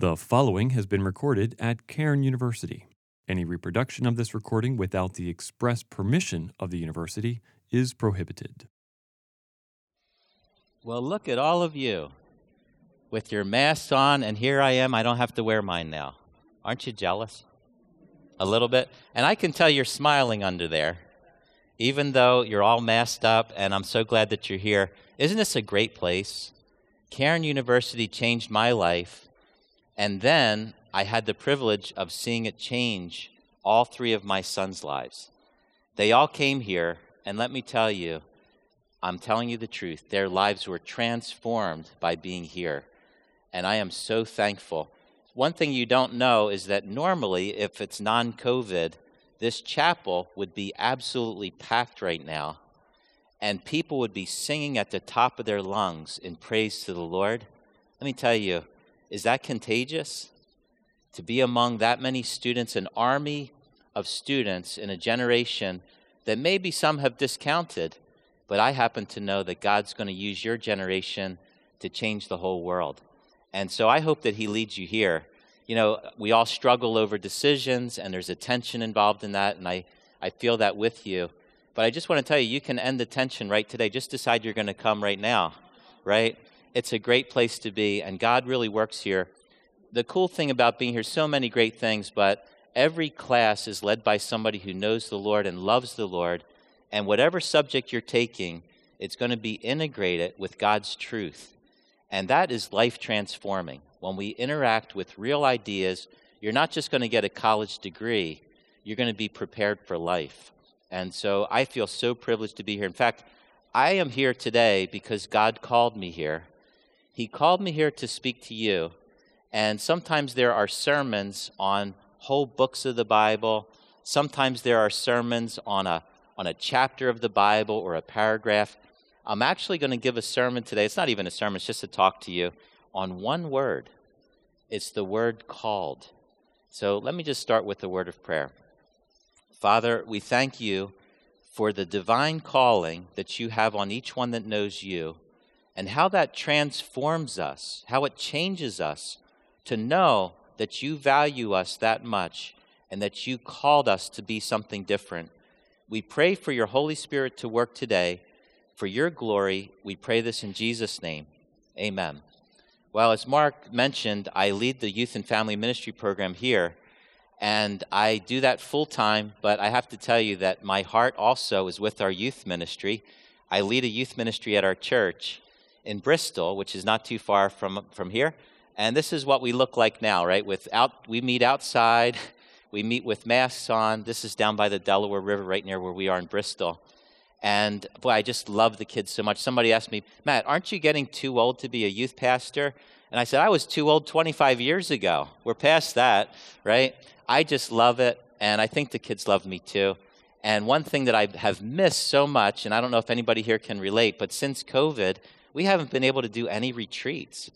The following has been recorded at Cairn University. Any reproduction of this recording without the express permission of the university is prohibited. Well, look at all of you with your masks on, and here I am. I don't have to wear mine now. Aren't you jealous? A little bit? And I can tell you're smiling under there, even though you're all masked up, and I'm so glad that you're here. Isn't this a great place? Cairn University changed my life, and then I had the privilege of seeing it change all three of my sons' lives. They all came here, and let me tell you, I'm telling you the truth, their lives were transformed by being here. And I am so thankful. One thing you don't know is that normally, if it's non COVID, this chapel would be absolutely packed right now, and people would be singing at the top of their lungs in praise to the Lord. Let me tell you, is that contagious? To be among that many students, an army of students in a generation that maybe some have discounted, but I happen to know that God's going to use your generation to change the whole world. And so I hope that He leads you here. You know, we all struggle over decisions, and there's a tension involved in that, and I, I feel that with you. But I just want to tell you, you can end the tension right today. Just decide you're going to come right now, right? It's a great place to be, and God really works here. The cool thing about being here, so many great things, but every class is led by somebody who knows the Lord and loves the Lord. And whatever subject you're taking, it's going to be integrated with God's truth. And that is life transforming. When we interact with real ideas, you're not just going to get a college degree, you're going to be prepared for life. And so I feel so privileged to be here. In fact, I am here today because God called me here. He called me here to speak to you. And sometimes there are sermons on whole books of the Bible. Sometimes there are sermons on a, on a chapter of the Bible or a paragraph. I'm actually going to give a sermon today. It's not even a sermon, it's just a talk to you on one word. It's the word called. So let me just start with the word of prayer. Father, we thank you for the divine calling that you have on each one that knows you and how that transforms us, how it changes us to know that you value us that much and that you called us to be something different. We pray for your Holy Spirit to work today for your glory. We pray this in Jesus' name. Amen. Well, as Mark mentioned, I lead the youth and family ministry program here, and I do that full time, but I have to tell you that my heart also is with our youth ministry. I lead a youth ministry at our church in Bristol, which is not too far from, from here. And this is what we look like now, right? Without, we meet outside, we meet with masks on. This is down by the Delaware River, right near where we are in Bristol. And boy, I just love the kids so much. Somebody asked me, Matt, aren't you getting too old to be a youth pastor? And I said, I was too old 25 years ago. We're past that, right? I just love it. And I think the kids love me too. And one thing that I have missed so much, and I don't know if anybody here can relate, but since COVID, we haven't been able to do any retreats.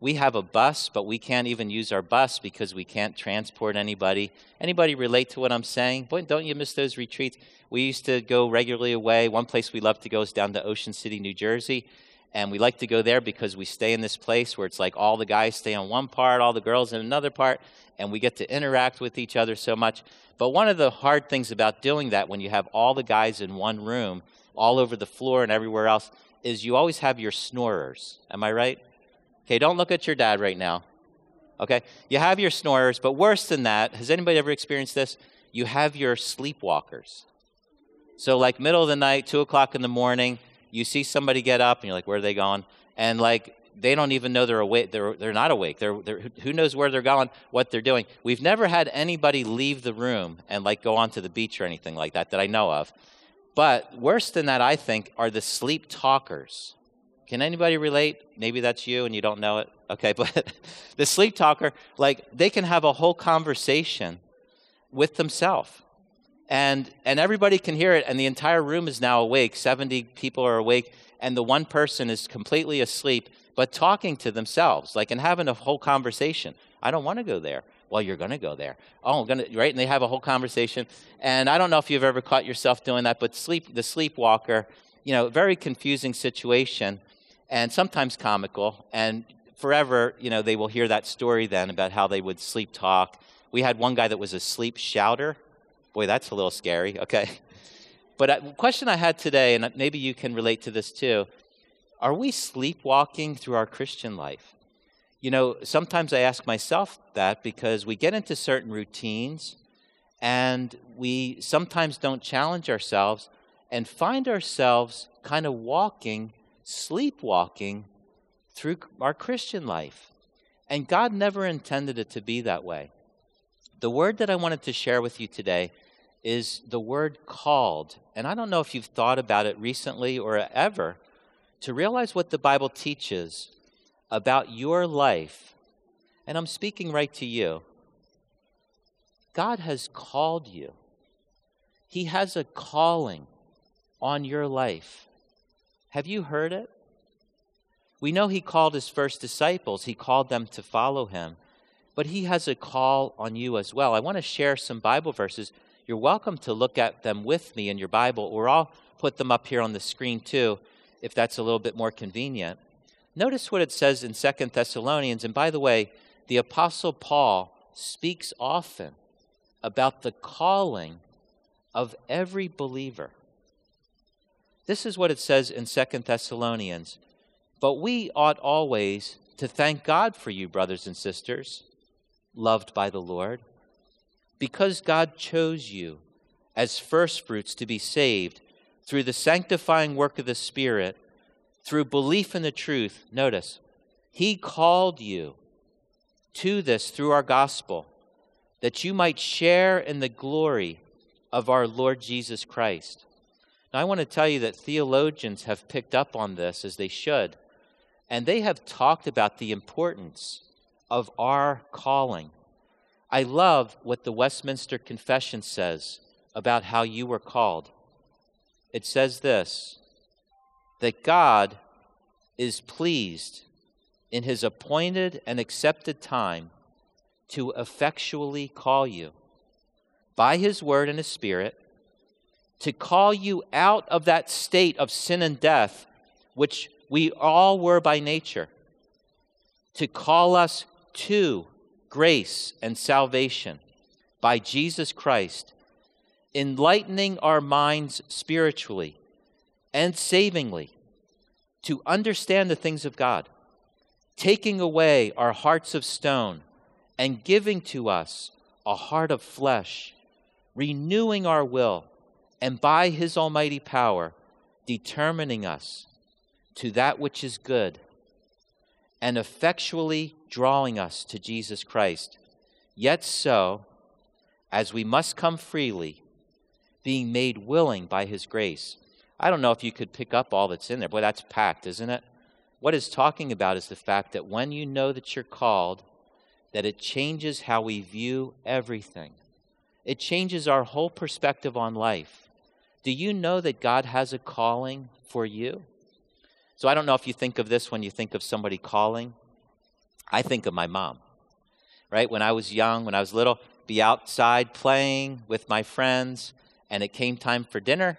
We have a bus, but we can't even use our bus because we can't transport anybody. Anybody relate to what I'm saying? Boy, don't you miss those retreats? We used to go regularly away. One place we love to go is down to Ocean City, New Jersey. And we like to go there because we stay in this place where it's like all the guys stay on one part, all the girls in another part, and we get to interact with each other so much. But one of the hard things about doing that when you have all the guys in one room, all over the floor and everywhere else, is you always have your snorers. Am I right? Okay, don't look at your dad right now. Okay? You have your snorers, but worse than that, has anybody ever experienced this? You have your sleepwalkers. So, like, middle of the night, two o'clock in the morning, you see somebody get up and you're like, where are they going? And, like, they don't even know they're awake. They're, they're not awake. They're, they're, who knows where they're going, what they're doing. We've never had anybody leave the room and, like, go onto the beach or anything like that that I know of. But worse than that, I think, are the sleep talkers. Can anybody relate? Maybe that's you and you don't know it. Okay, but the sleep talker, like, they can have a whole conversation with themselves and and everybody can hear it and the entire room is now awake 70 people are awake and the one person is completely asleep but talking to themselves like and having a whole conversation i don't want to go there well you're going to go there oh going to right and they have a whole conversation and i don't know if you've ever caught yourself doing that but sleep the sleepwalker you know very confusing situation and sometimes comical and forever, you know, they will hear that story then about how they would sleep talk. We had one guy that was a sleep shouter. Boy, that's a little scary, okay? But a question I had today, and maybe you can relate to this too are we sleepwalking through our Christian life? You know, sometimes I ask myself that because we get into certain routines and we sometimes don't challenge ourselves and find ourselves kind of walking, sleepwalking through our Christian life. And God never intended it to be that way. The word that I wanted to share with you today is the word called. And I don't know if you've thought about it recently or ever to realize what the Bible teaches about your life. And I'm speaking right to you. God has called you, He has a calling on your life. Have you heard it? We know He called His first disciples, He called them to follow Him, but He has a call on you as well. I want to share some Bible verses. You're welcome to look at them with me in your Bible, or I'll put them up here on the screen too, if that's a little bit more convenient. Notice what it says in Second Thessalonians, and by the way, the Apostle Paul speaks often about the calling of every believer. This is what it says in Second Thessalonians. But we ought always to thank God for you, brothers and sisters, loved by the Lord, because God chose you as firstfruits to be saved through the sanctifying work of the Spirit, through belief in the truth. Notice, He called you to this through our gospel, that you might share in the glory of our Lord Jesus Christ. Now, I want to tell you that theologians have picked up on this as they should, and they have talked about the importance of our calling. I love what the Westminster Confession says about how you were called. It says this that God is pleased in his appointed and accepted time to effectually call you by his word and his spirit to call you out of that state of sin and death, which we all were by nature, to call us to grace and salvation by Jesus Christ, enlightening our minds spiritually and savingly to understand the things of God, taking away our hearts of stone and giving to us a heart of flesh, renewing our will and by his almighty power, determining us to that which is good, and effectually drawing us to Jesus Christ. Yet so, as we must come freely, being made willing by his grace. I don't know if you could pick up all that's in there. Boy, that's packed, isn't it? What it's talking about is the fact that when you know that you're called, that it changes how we view everything. It changes our whole perspective on life. Do you know that God has a calling for you? So I don't know if you think of this when you think of somebody calling. I think of my mom, right? When I was young, when I was little, be outside playing with my friends, and it came time for dinner,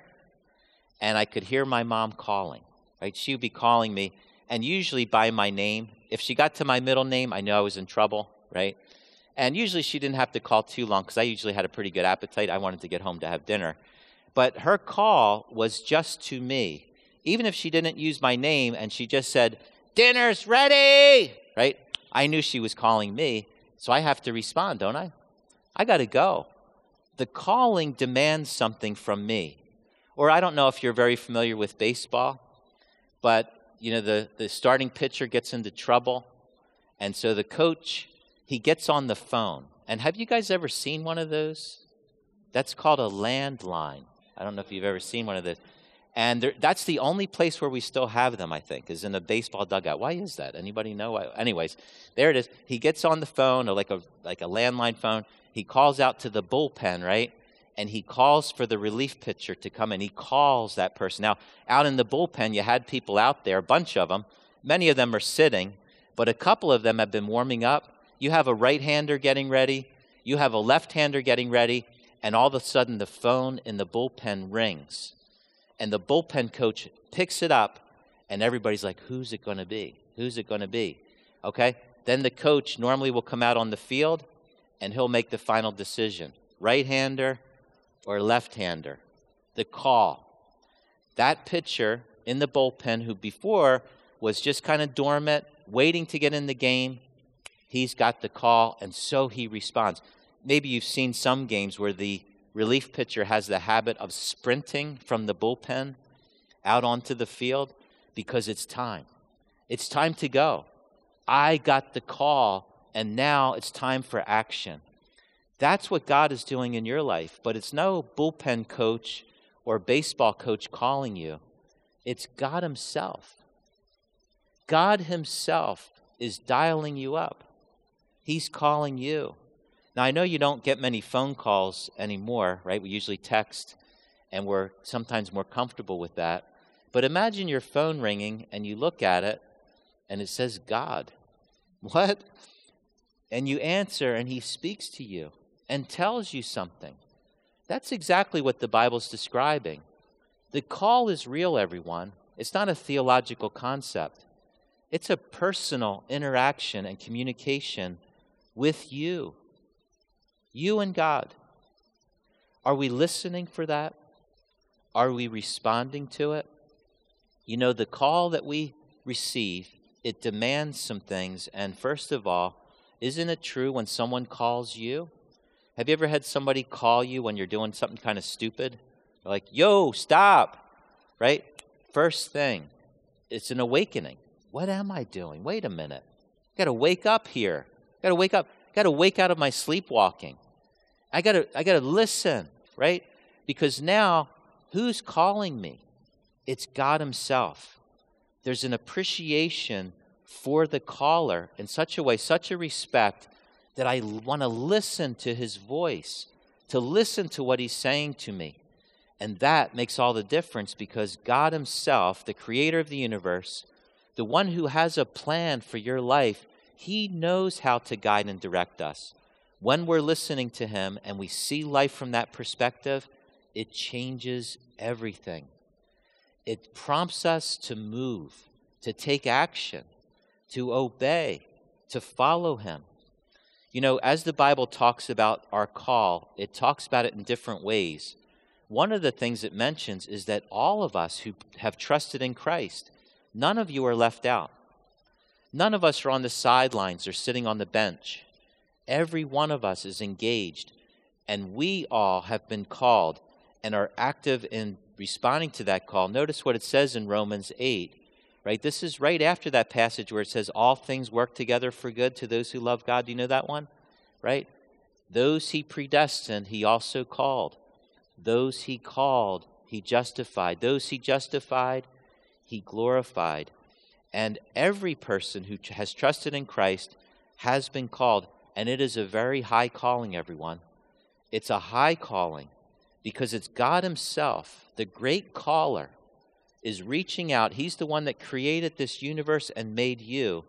and I could hear my mom calling, right? She would be calling me, and usually by my name. If she got to my middle name, I knew I was in trouble, right? And usually she didn't have to call too long because I usually had a pretty good appetite. I wanted to get home to have dinner. But her call was just to me. Even if she didn't use my name and she just said, Dinner's ready, right? I knew she was calling me. So I have to respond, don't I? I got to go. The calling demands something from me. Or I don't know if you're very familiar with baseball, but you know the, the starting pitcher gets into trouble, and so the coach he gets on the phone. And have you guys ever seen one of those? That's called a landline. I don't know if you've ever seen one of those. And there, that's the only place where we still have them, I think, is in a baseball dugout. Why is that? Anybody know? Anyways, there it is. He gets on the phone, or like a like a landline phone. He calls out to the bullpen, right? And he calls for the relief pitcher to come and He calls that person. Now, out in the bullpen, you had people out there, a bunch of them. Many of them are sitting, but a couple of them have been warming up. You have a right hander getting ready. You have a left hander getting ready and all of a sudden the phone in the bullpen rings. And the bullpen coach picks it up, and everybody's like, Who's it going to be? Who's it going to be? Okay? Then the coach normally will come out on the field and he'll make the final decision right hander or left hander. The call. That pitcher in the bullpen, who before was just kind of dormant, waiting to get in the game, he's got the call, and so he responds. Maybe you've seen some games where the relief pitcher has the habit of sprinting from the bullpen out onto the field because it's time. It's time to go. I got the call, and now it's time for action. That's what God is doing in your life, but it's no bullpen coach or baseball coach calling you. It's God Himself. God Himself is dialing you up. He's calling you. Now, I know you don't get many phone calls anymore, right? We usually text, and we're sometimes more comfortable with that. But imagine your phone ringing, and you look at it, and it says God. What? And you answer, and He speaks to you and tells you something. That's exactly what the Bible's describing. The call is real, everyone. It's not a theological concept, it's a personal interaction and communication with you, you and God. Are we listening for that? Are we responding to it? You know, the call that we receive, it demands some things. And first of all, isn't it true when someone calls you? Have you ever had somebody call you when you're doing something kind of stupid? They're like, yo, stop, right? First thing, it's an awakening. What am I doing? Wait a minute. I got to wake up here. I got to wake up. I got to wake out of my sleepwalking. I got to I got to listen, right? Because now who's calling me? It's God himself. There's an appreciation for the caller in such a way, such a respect that I want to listen to his voice, to listen to what he's saying to me. And that makes all the difference because God Himself, the creator of the universe, the one who has a plan for your life, He knows how to guide and direct us. When we're listening to Him and we see life from that perspective, it changes everything. It prompts us to move, to take action, to obey, to follow Him. You know, as the Bible talks about our call, it talks about it in different ways. One of the things it mentions is that all of us who have trusted in Christ, None of you are left out. None of us are on the sidelines or sitting on the bench. Every one of us is engaged, and we all have been called and are active in responding to that call. Notice what it says in Romans 8, right? This is right after that passage where it says, All things work together for good to those who love God. Do you know that one? Right? Those he predestined, he also called. Those he called, he justified. Those he justified, he glorified. And every person who has trusted in Christ has been called, and it is a very high calling, everyone. It's a high calling because it's God Himself, the great caller, is reaching out. He's the one that created this universe and made you.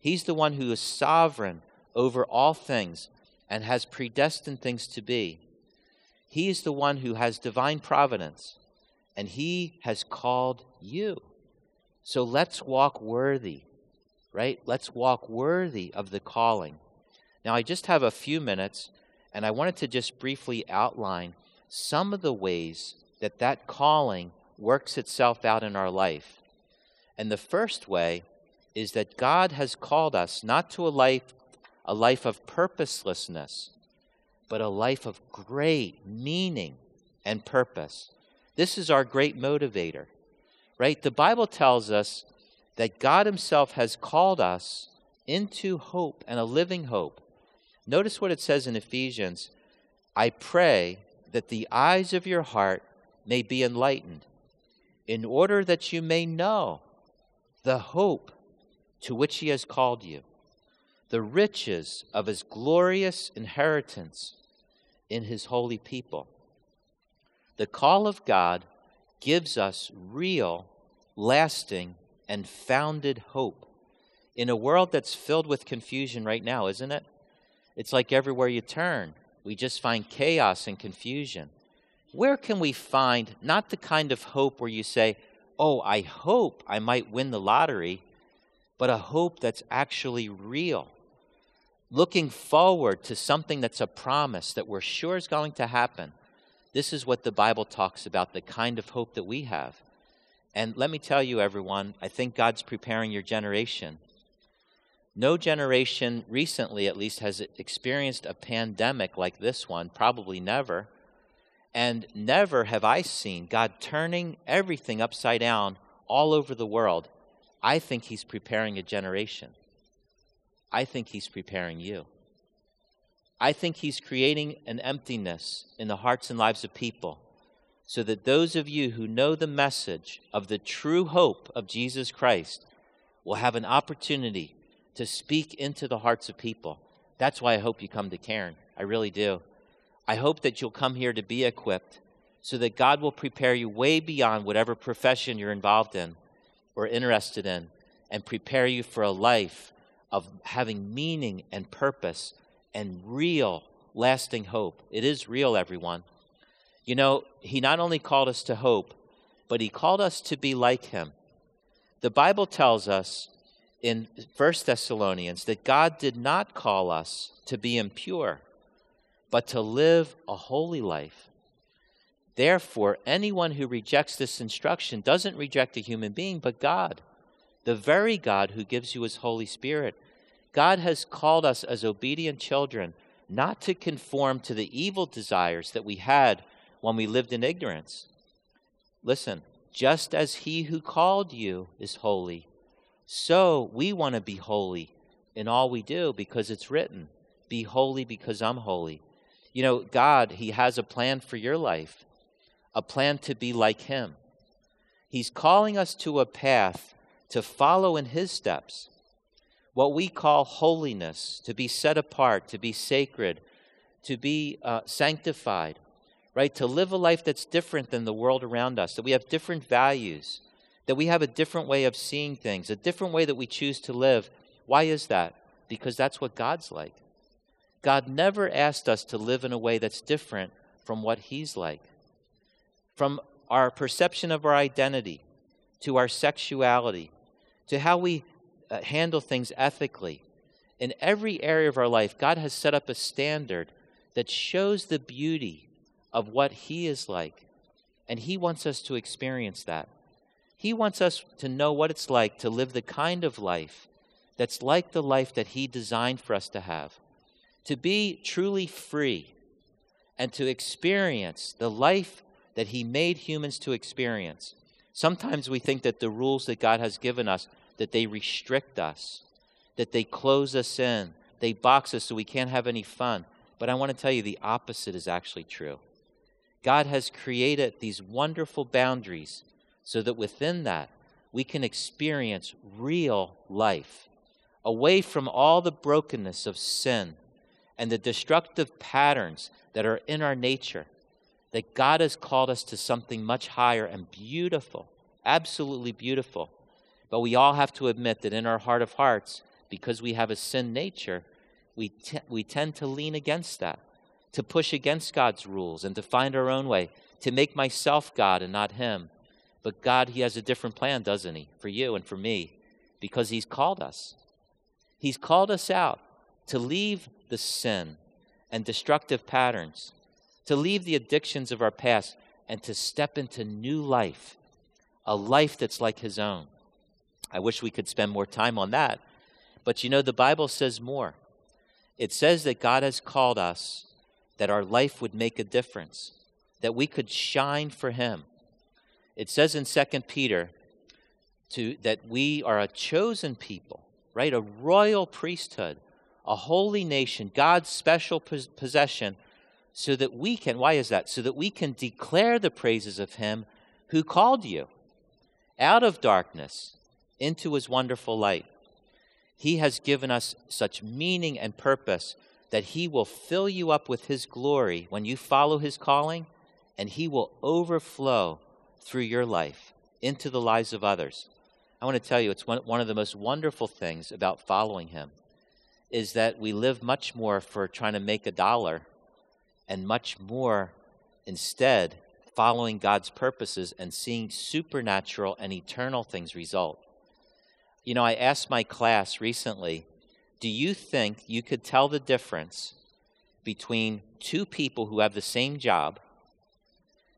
He's the one who is sovereign over all things and has predestined things to be. He is the one who has divine providence, and He has called you. So let's walk worthy, right? Let's walk worthy of the calling. Now, I just have a few minutes, and I wanted to just briefly outline some of the ways that that calling works itself out in our life. And the first way is that God has called us not to a life a life of purposelessness, but a life of great meaning and purpose. This is our great motivator right? The Bible tells us that God Himself has called us into hope and a living hope. Notice what it says in Ephesians I pray that the eyes of your heart may be enlightened, in order that you may know the hope to which He has called you, the riches of His glorious inheritance in His holy people. The call of God gives us real, lasting, and founded hope in a world that's filled with confusion right now, isn't it? It's like everywhere you turn, we just find chaos and confusion. Where can we find not the kind of hope where you say, Oh, I hope I might win the lottery, but a hope that's actually real. Looking forward to something that's a promise that we're sure is going to happen. This is what the Bible talks about, the kind of hope that we have. And let me tell you, everyone, I think God's preparing your generation. No generation, recently at least, has experienced a pandemic like this one, probably never. And never have I seen God turning everything upside down all over the world. I think He's preparing a generation. I think He's preparing you. I think He's creating an emptiness in the hearts and lives of people so that those of you who know the message of the true hope of Jesus Christ will have an opportunity to speak into the hearts of people. That's why I hope you come to Cairn. I really do. I hope that you'll come here to be equipped so that God will prepare you way beyond whatever profession you're involved in or interested in and prepare you for a life of having meaning and purpose and real, lasting hope. It is real, everyone. You know, He not only called us to hope, but He called us to be like Him. The Bible tells us in 1 Thessalonians that God did not call us to be impure, but to live a holy life. Therefore, anyone who rejects this instruction doesn't reject a human being, but God, the very God who gives you His Holy Spirit. God has called us as obedient children not to conform to the evil desires that we had when we lived in ignorance. Listen, just as He who called you is holy, so we want to be holy in all we do because it's written, Be holy because I'm holy. You know, God, He has a plan for your life, a plan to be like Him. He's calling us to a path to follow in His steps, what we call holiness, to be set apart, to be sacred, to be uh, sanctified, right? To live a life that's different than the world around us, that we have different values that we have a different way of seeing things, a different way that we choose to live. Why is that? Because that's what God's like. God never asked us to live in a way that's different from what He's like. From our perception of our identity, to our sexuality, to how we uh, handle things ethically. In every area of our life, God has set up a standard that shows the beauty of what He is like. And He wants us to experience that. He wants us to know what it's like to live the kind of life that's like the life that He designed for us to have. To be truly free and to experience the life that He made humans to experience. Sometimes we think that the rules that God has given us that they restrict us, that they close us in, they box us so we can't have any fun. But I want to tell you the opposite is actually true. God has created these wonderful boundaries so that within that we can experience real life, away from all the brokenness of sin and the destructive patterns that are in our nature. That God has called us to something much higher and beautiful, absolutely beautiful. But we all have to admit that in our heart of hearts, because we have a sin nature, we, t- we tend to lean against that, to push against God's rules and to find our own way, to make myself God and not Him, but God, He has a different plan, doesn't He, for you and for me, because He's called us. He's called us out to leave the sin and destructive patterns, to leave the addictions of our past, and to step into new life, a life that's like His own. I wish we could spend more time on that. But you know, the Bible says more. It says that God has called us that our life would make a difference, that we could shine for Him it says in 2 Peter to, that we are a chosen people, right? A royal priesthood, a holy nation, God's special possession, so that we can, why is that? So that we can declare the praises of Him who called you out of darkness into His wonderful light. He has given us such meaning and purpose that He will fill you up with His glory when you follow His calling, and He will overflow through your life into the lives of others. I want to tell you, it's one, of the most wonderful things about following Him is that we live much more for trying to make a dollar and much more instead following God's purposes and seeing supernatural and eternal things result. You know, I asked my class recently do you think you could tell the difference between two people who have the same job?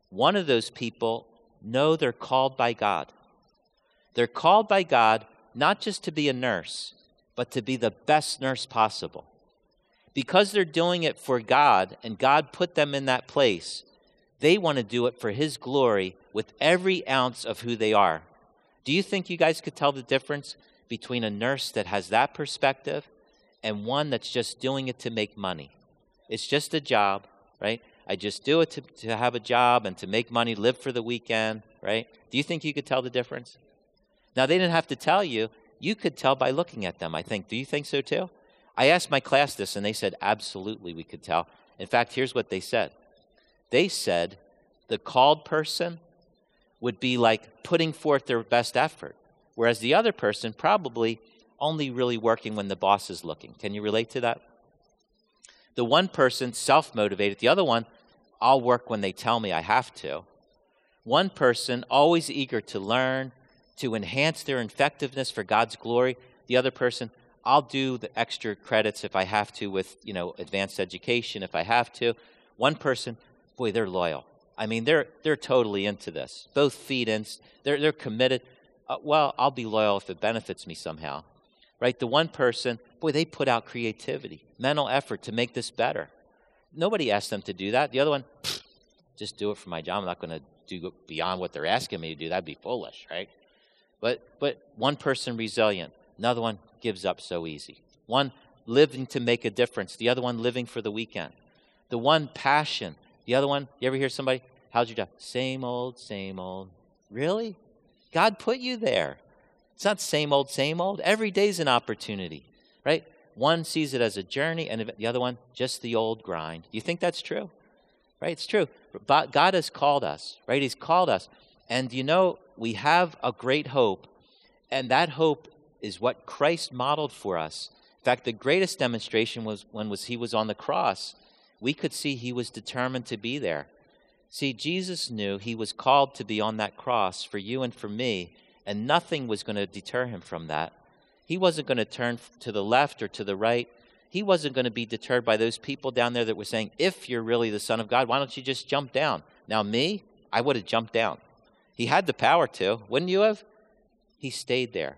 One of those people know they're called by God. They're called by God not just to be a nurse, but to be the best nurse possible. Because they're doing it for God and God put them in that place, they want to do it for His glory with every ounce of who they are. Do you think you guys could tell the difference between a nurse that has that perspective and one that's just doing it to make money? It's just a job, right? I just do it to, to have a job and to make money, live for the weekend, right? Do you think you could tell the difference? Now, they didn't have to tell you. You could tell by looking at them, I think. Do you think so too? I asked my class this, and they said, absolutely, we could tell. In fact, here's what they said they said the called person would be like putting forth their best effort, whereas the other person probably only really working when the boss is looking. Can you relate to that? The one person self motivated, the other one, I'll work when they tell me I have to. One person always eager to learn, to enhance their effectiveness for God's glory. The other person, I'll do the extra credits if I have to with, you know, advanced education if I have to. One person, boy, they're loyal. I mean, they're they're totally into this. Both feed in, they're they're committed. Uh, well, I'll be loyal if it benefits me somehow, right? The one person, boy, they put out creativity, mental effort to make this better. Nobody asked them to do that. The other one, just do it for my job. I'm not going to do beyond what they're asking me to do. That'd be foolish, right? But but one person resilient, another one gives up so easy. One living to make a difference, the other one living for the weekend. The one passion, the other one, you ever hear somebody, how's your job? Same old, same old. Really? God put you there. It's not same old, same old. Every day's an opportunity, right? One sees it as a journey, and the other one, just the old grind. You think that's true? Right? It's true. God has called us, right? He's called us. And you know, we have a great hope, and that hope is what Christ modeled for us. In fact, the greatest demonstration was when was he was on the cross we could see he was determined to be there. See, Jesus knew he was called to be on that cross for you and for me, and nothing was going to deter him from that. He wasn't going to turn to the left or to the right. He wasn't going to be deterred by those people down there that were saying, If you're really the Son of God, why don't you just jump down? Now, me, I would have jumped down. He had the power to, wouldn't you have? He stayed there.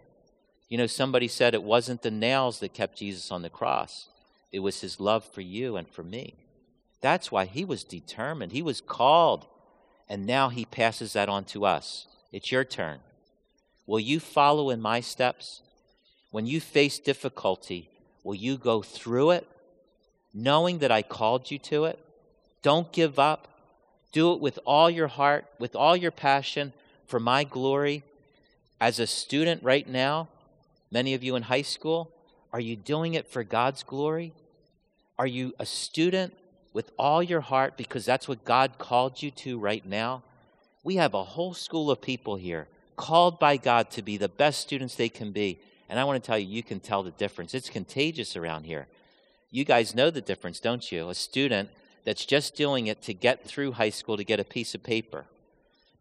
You know, somebody said it wasn't the nails that kept Jesus on the cross, it was his love for you and for me. That's why he was determined. He was called. And now he passes that on to us. It's your turn. Will you follow in my steps? When you face difficulty, will you go through it knowing that I called you to it? Don't give up. Do it with all your heart, with all your passion for my glory. As a student right now, many of you in high school, are you doing it for God's glory? Are you a student with all your heart because that's what God called you to right now. We have a whole school of people here called by God to be the best students they can be. And I want to tell you, you can tell the difference. It's contagious around here. You guys know the difference, don't you? A student that's just doing it to get through high school to get a piece of paper,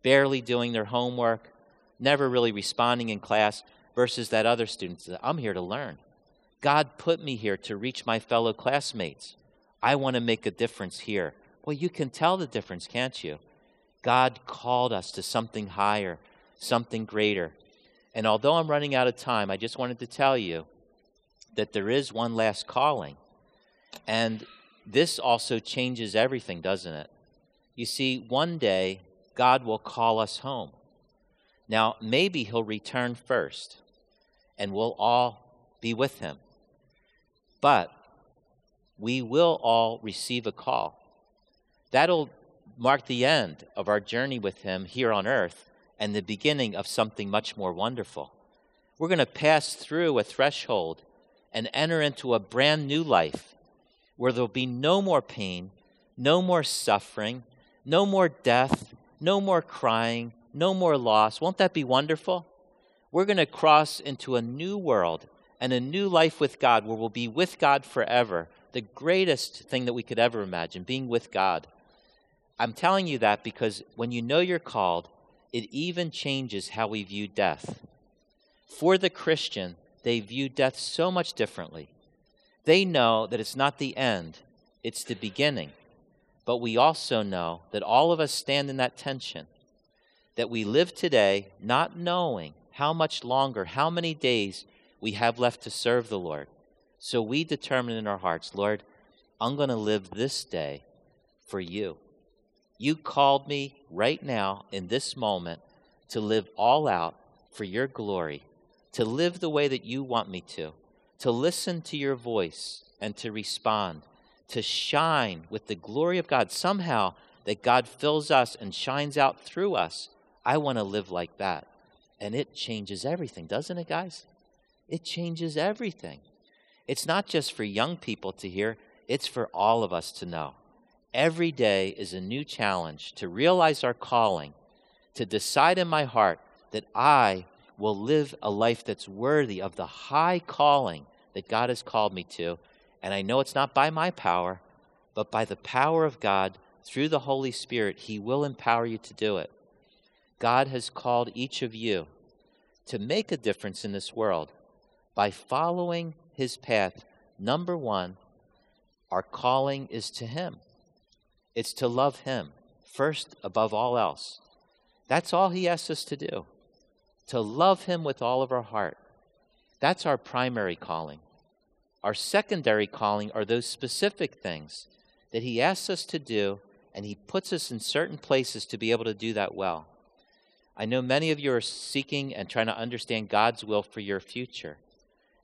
barely doing their homework, never really responding in class, versus that other student. I'm here to learn. God put me here to reach my fellow classmates. I want to make a difference here. Well, you can tell the difference, can't you? God called us to something higher, something greater. And although I'm running out of time, I just wanted to tell you that there is one last calling. And this also changes everything, doesn't it? You see, one day God will call us home. Now, maybe He'll return first, and we'll all be with Him. But we will all receive a call. That'll mark the end of our journey with Him here on earth and the beginning of something much more wonderful. We're going to pass through a threshold and enter into a brand new life where there'll be no more pain, no more suffering, no more death, no more crying, no more loss. Won't that be wonderful? We're going to cross into a new world and a new life with God where we'll be with God forever the greatest thing that we could ever imagine, being with God. I'm telling you that because when you know you're called, it even changes how we view death. For the Christian, they view death so much differently. They know that it's not the end, it's the beginning. But we also know that all of us stand in that tension, that we live today not knowing how much longer, how many days we have left to serve the Lord. So we determine in our hearts, Lord, I'm going to live this day for you. You called me right now in this moment to live all out for your glory, to live the way that you want me to, to listen to your voice and to respond, to shine with the glory of God. Somehow, that God fills us and shines out through us. I want to live like that. And it changes everything, doesn't it, guys? It changes everything. It's not just for young people to hear, it's for all of us to know. Every day is a new challenge to realize our calling, to decide in my heart that I will live a life that's worthy of the high calling that God has called me to. And I know it's not by my power, but by the power of God through the Holy Spirit, He will empower you to do it. God has called each of you to make a difference in this world by following His path. Number one, our calling is to Him, it's to love Him first above all else. That's all He asks us to do to love Him with all of our heart. That's our primary calling. Our secondary calling are those specific things that He asks us to do, and He puts us in certain places to be able to do that well. I know many of you are seeking and trying to understand God's will for your future.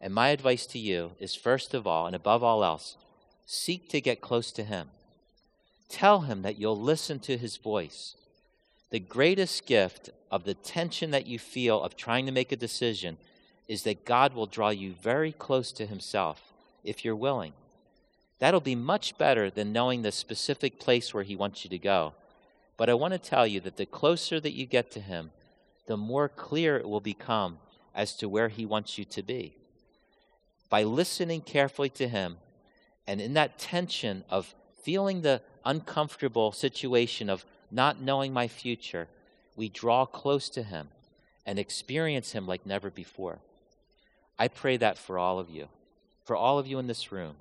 And my advice to you is first of all, and above all else, seek to get close to Him. Tell Him that you'll listen to His voice. The greatest gift of the tension that you feel of trying to make a decision is that God will draw you very close to Himself if you're willing. That'll be much better than knowing the specific place where He wants you to go. But I want to tell you that the closer that you get to Him, the more clear it will become as to where He wants you to be. By listening carefully to Him, and in that tension of feeling the uncomfortable situation of not knowing my future, we draw close to Him and experience Him like never before. I pray that for all of you, for all of you in this room,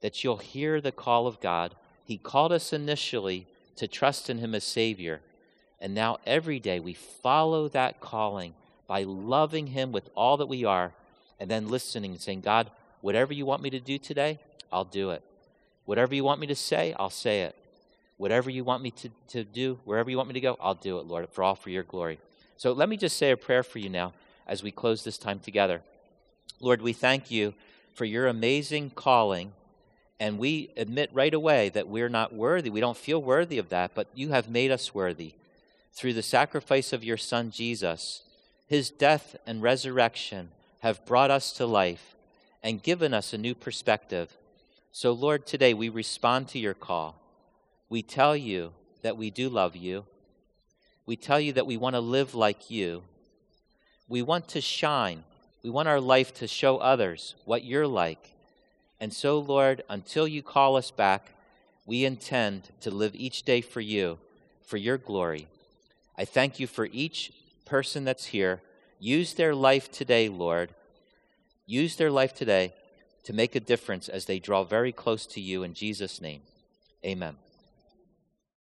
that you'll hear the call of God. He called us initially to trust in Him as Savior, and now every day we follow that calling by loving Him with all that we are, and then listening and saying, God, whatever you want me to do today, I'll do it. Whatever you want me to say, I'll say it. Whatever you want me to, to do, wherever you want me to go, I'll do it, Lord, for all for your glory. So let me just say a prayer for you now as we close this time together. Lord, we thank you for your amazing calling. And we admit right away that we're not worthy. We don't feel worthy of that, but you have made us worthy through the sacrifice of your Son, Jesus. His death and resurrection have brought us to life and given us a new perspective. So, Lord, today we respond to your call we tell you that we do love you. We tell you that we want to live like you. We want to shine. We want our life to show others what you're like. And so, Lord, until you call us back, we intend to live each day for you, for your glory. I thank you for each person that's here. Use their life today, Lord. Use their life today to make a difference as they draw very close to you in Jesus' name. Amen.